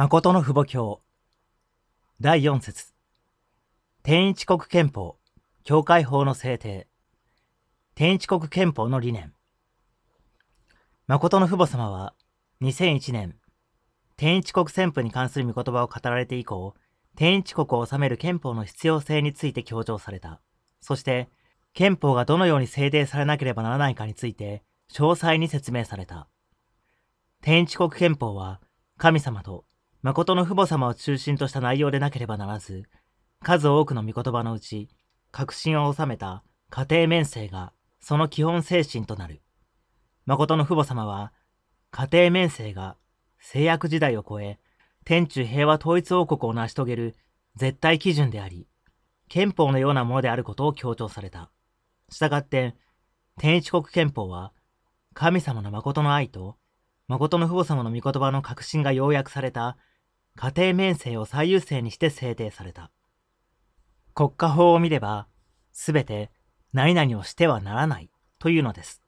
誠の父母教。第4節。天一国憲法教会法の制定。天一国憲法の理念。誠の父母様は2001年天一国旋風に関する御言葉を語られて以降天一国を治める憲法の必要性について強調された。そして憲法がどのように制定されなければならないかについて詳細に説明された。天一国憲法は神様と誠の父母様を中心とした内容でなければならず、数多くの御言葉のうち、確信を収めた家庭面生がその基本精神となる。誠の父母様は、家庭面生が制約時代を超え、天中平和統一王国を成し遂げる絶対基準であり、憲法のようなものであることを強調された。したがって、天一国憲法は、神様の誠の愛と、誠の父母様の御言葉の確信が要約された家庭面生を最優先にして制定された。国家法を見れば、すべて何々をしてはならないというのです。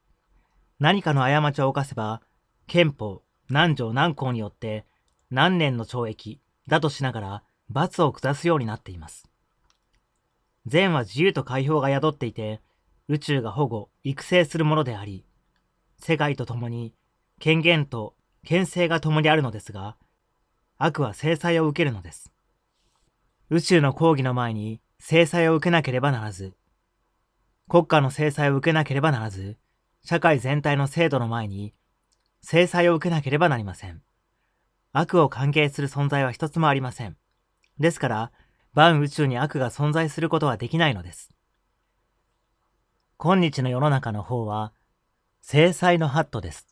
何かの過ちを犯せば、憲法何条何項によって何年の懲役だとしながら罰を下すようになっています。善は自由と解放が宿っていて、宇宙が保護、育成するものであり、世界と共に権限と権勢が共にあるのですが、悪は制裁を受けるのです。宇宙の抗議の前に制裁を受けなければならず、国家の制裁を受けなければならず、社会全体の制度の前に制裁を受けなければなりません。悪を関係する存在は一つもありません。ですから、万宇宙に悪が存在することはできないのです。今日の世の中の方は、制裁のハットです。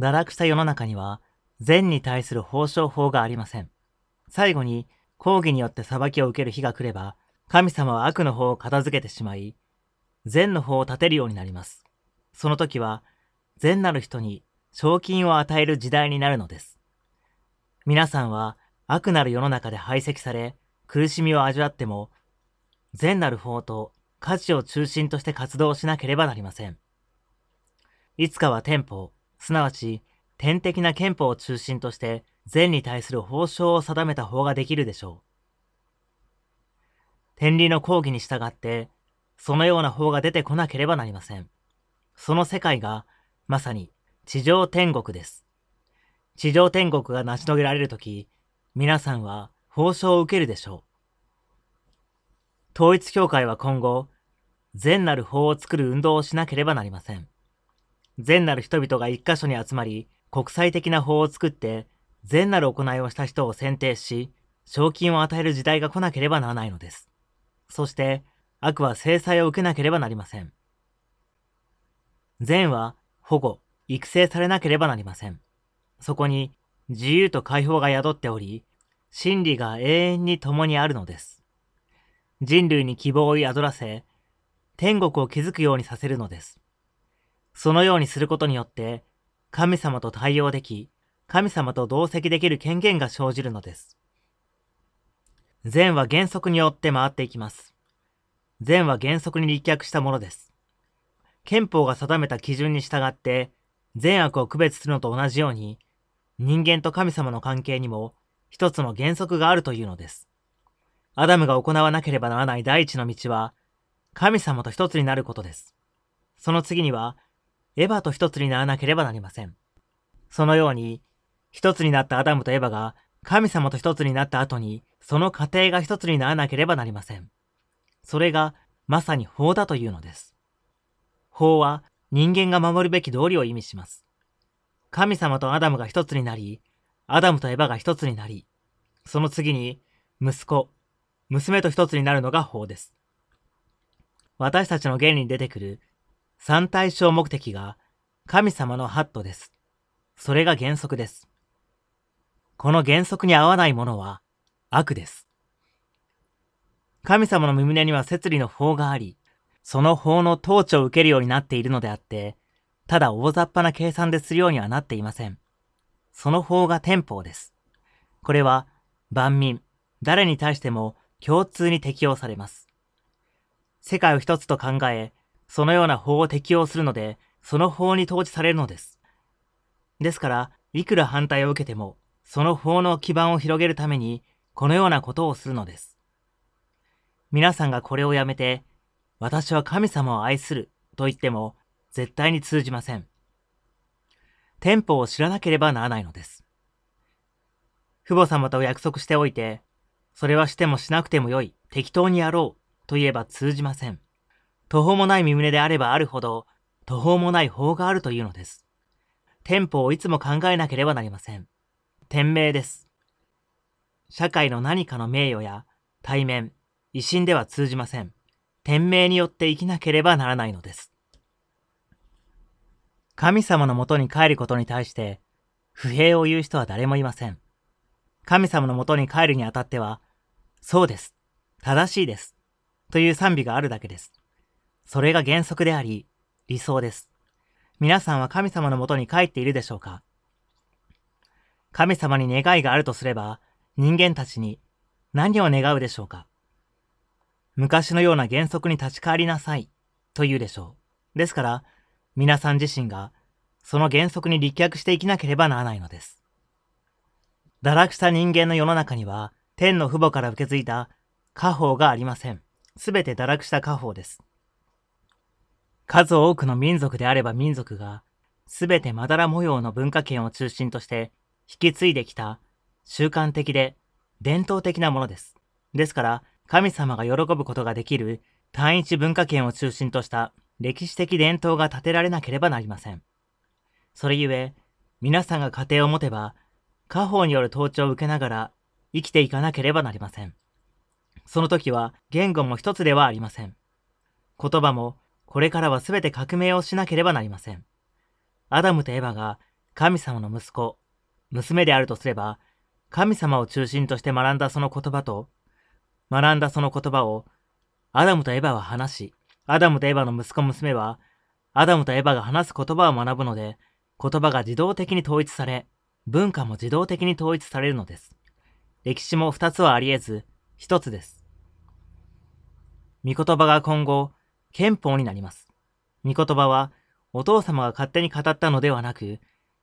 堕落した世の中には、善に対する報奨法がありません。最後に、抗議によって裁きを受ける日が来れば、神様は悪の方を片付けてしまい、善の方を立てるようになります。その時は、善なる人に賞金を与える時代になるのです。皆さんは悪なる世の中で排斥され、苦しみを味わっても、善なる方と価値を中心として活動しなければなりません。いつかは店舗、すなわち天的な憲法を中心として善に対する報奨を定めた法ができるでしょう。天理の講義に従って、そのような法が出てこなければなりません。その世界が、まさに地上天国です。地上天国が成し遂げられるとき、皆さんは報奨を受けるでしょう。統一教会は今後、善なる法を作る運動をしなければなりません。善なる人々が一箇所に集まり、国際的な法を作って、善なる行いをした人を選定し、賞金を与える時代が来なければならないのです。そして、悪は制裁を受けなければなりません。善は保護、育成されなければなりません。そこに自由と解放が宿っており、真理が永遠に共にあるのです。人類に希望を宿らせ、天国を築くようにさせるのです。そのようにすることによって、神様と対応でき、神様と同席できる権限が生じるのです。善は原則によって回っていきます。善は原則に立脚したものです。憲法が定めた基準に従って、善悪を区別するのと同じように、人間と神様の関係にも一つの原則があるというのです。アダムが行わなければならない第一の道は、神様と一つになることです。その次には、エヴァと一つにならなければなりません。そのように、一つになったアダムとエヴァが神様と一つになった後に、その家庭が一つにならなければなりません。それがまさに法だというのです。法は人間が守るべき道理を意味します。神様とアダムが一つになり、アダムとエヴァが一つになり、その次に息子、娘と一つになるのが法です。私たちの原理に出てくる三対象目的が神様のハットです。それが原則です。この原則に合わないものは悪です。神様の胸には摂理の法があり、その法の統治を受けるようになっているのであって、ただ大雑把な計算でするようにはなっていません。その法が天法です。これは万民、誰に対しても共通に適用されます。世界を一つと考え、そのような法を適用するので、その法に統治されるのです。ですから、いくら反対を受けても、その法の基盤を広げるために、このようなことをするのです。皆さんがこれをやめて、私は神様を愛すると言っても、絶対に通じません。店舗を知らなければならないのです。父母様と約束しておいて、それはしてもしなくてもよい、適当にやろうと言えば通じません。途方もない身胸であればあるほど、途方もない法があるというのです。店舗をいつも考えなければなりません。店名です。社会の何かの名誉や対面、威信では通じません。店名によって生きなければならないのです。神様のもとに帰ることに対して、不平を言う人は誰もいません。神様のもとに帰るにあたっては、そうです。正しいです。という賛美があるだけです。それが原則であり、理想です。皆さんは神様のもとに帰っているでしょうか？神様に願いがあるとすれば、人間たちに何を願うでしょうか？昔のような原則に立ち返りなさいと言うでしょう。ですから、皆さん自身がその原則に立脚していきなければならないのです。堕落した人間の世の中には、天の父母から受け継いだ家宝がありません。すべて堕落した家宝です。数多くの民族であれば民族が、すべてまだら模様の文化圏を中心として引き継いできた習慣的で伝統的なものです。ですから、神様が喜ぶことができる単一文化圏を中心とした歴史的伝統が立てられなければなりません。それゆえ、皆さんが家庭を持てば、家宝による統治を受けながら生きていかなければなりません。その時は言語も一つではありません。言葉もこれからは全て革命をしなければなりません。アダムとエヴァが神様の息子、娘であるとすれば、神様を中心として学んだその言葉と、学んだその言葉を、アダムとエヴァは話し、アダムとエヴァの息子娘は、アダムとエヴァが話す言葉を学ぶので、言葉が自動的に統一され、文化も自動的に統一されるのです。歴史も二つはあり得ず、一つです。御言葉が今後、憲法になります。御言葉は、お父様が勝手に語ったのではなく、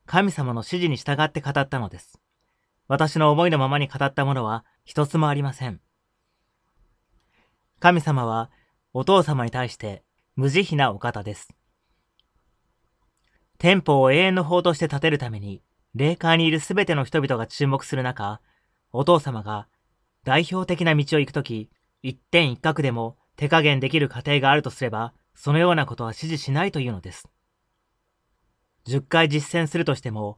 神様の指示に従って語ったのです。私の思いのままに語ったものは一つもありません。神様はお父様に対して無慈悲なお方です。店舗を永遠の法として建てるために、霊界にいるすべての人々が注目する中、お父様が代表的な道を行くとき、一点一角でも手加減できる過程があるとすれば、そのようなことは指示しないというのです。10回実践するとしても、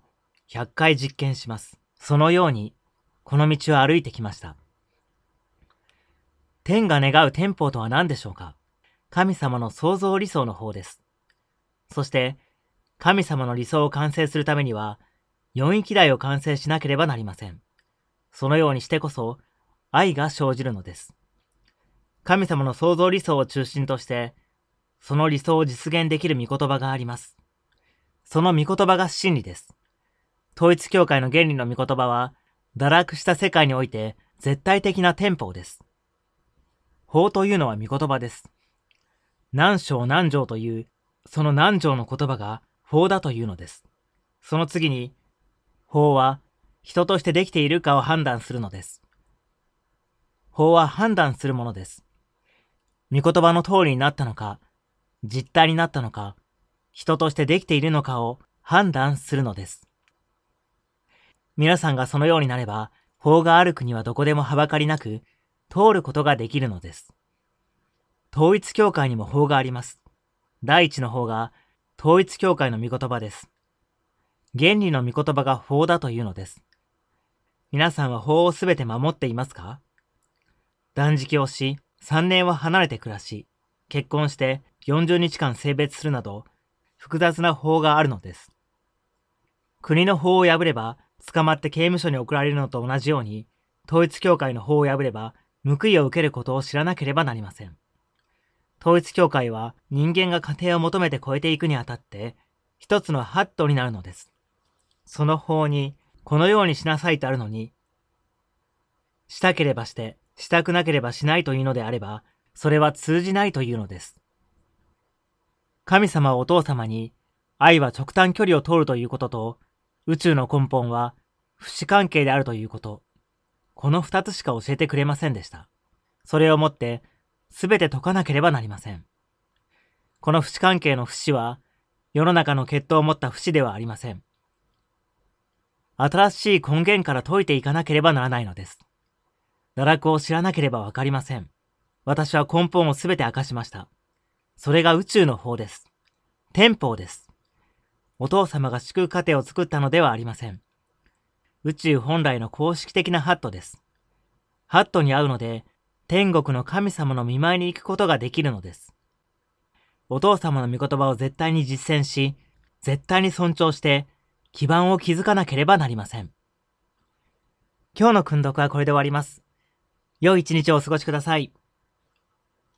100回実験します。そのように、この道を歩いてきました。天が願う天法とは何でしょうか？神様の創造理想の方です。そして、神様の理想を完成するためには、四域台を完成しなければなりません。そのようにしてこそ、愛が生じるのです。神様の創造理想を中心として、その理想を実現できる御言葉があります。その御言葉が真理です。統一教会の原理の御言葉は、堕落した世界において絶対的な憲法です。法というのは御言葉です。何章何条という、その何条の言葉が法だというのです。その次に、法は人としてできているかを判断するのです。法は判断するものです。御言葉の通りになったのか、実体になったのか、人としてできているのかを判断するのです。皆さんがそのようになれば、法がある国はどこでもはばかりなく、通ることができるのです。統一教会にも法があります。第一の法が、統一教会の御言葉です。原理の御言葉が法だというのです。皆さんは法をすべて守っていますか？断食をし、3年は離れて暮らし、結婚して40日間性別するなど、複雑な法があるのです。国の法を破れば、捕まって刑務所に送られるのと同じように、統一教会の法を破れば、報いを受けることを知らなければなりません。統一教会は人間が家庭を求めて超えていくにあたって、一つのハットになるのです。その法に、このようにしなさいとあるのに、したければして、したくなければしないというのであれば、それは通じないというのです。神様はお父様に、愛は直端距離を通るということと、宇宙の根本は、不死関係であるということ。この二つしか教えてくれませんでした。それをもって、すべて解かなければなりません。この不死関係の不死は、世の中の血統を持った不死ではありません。新しい根源から解いていかなければならないのです。堕落を知らなければわかりません。私は根本をすべて明かしました。それが宇宙の方です。天法です。お父様が祝家庭を作ったのではありません。宇宙本来の公式的なハットです。ハットに合うので、天国の神様の見舞いに行くことができるのです。お父様の御言葉を絶対に実践し、絶対に尊重して、基盤を築かなければなりません。今日の訓読はこれで終わります。良い一日をお過ごしください。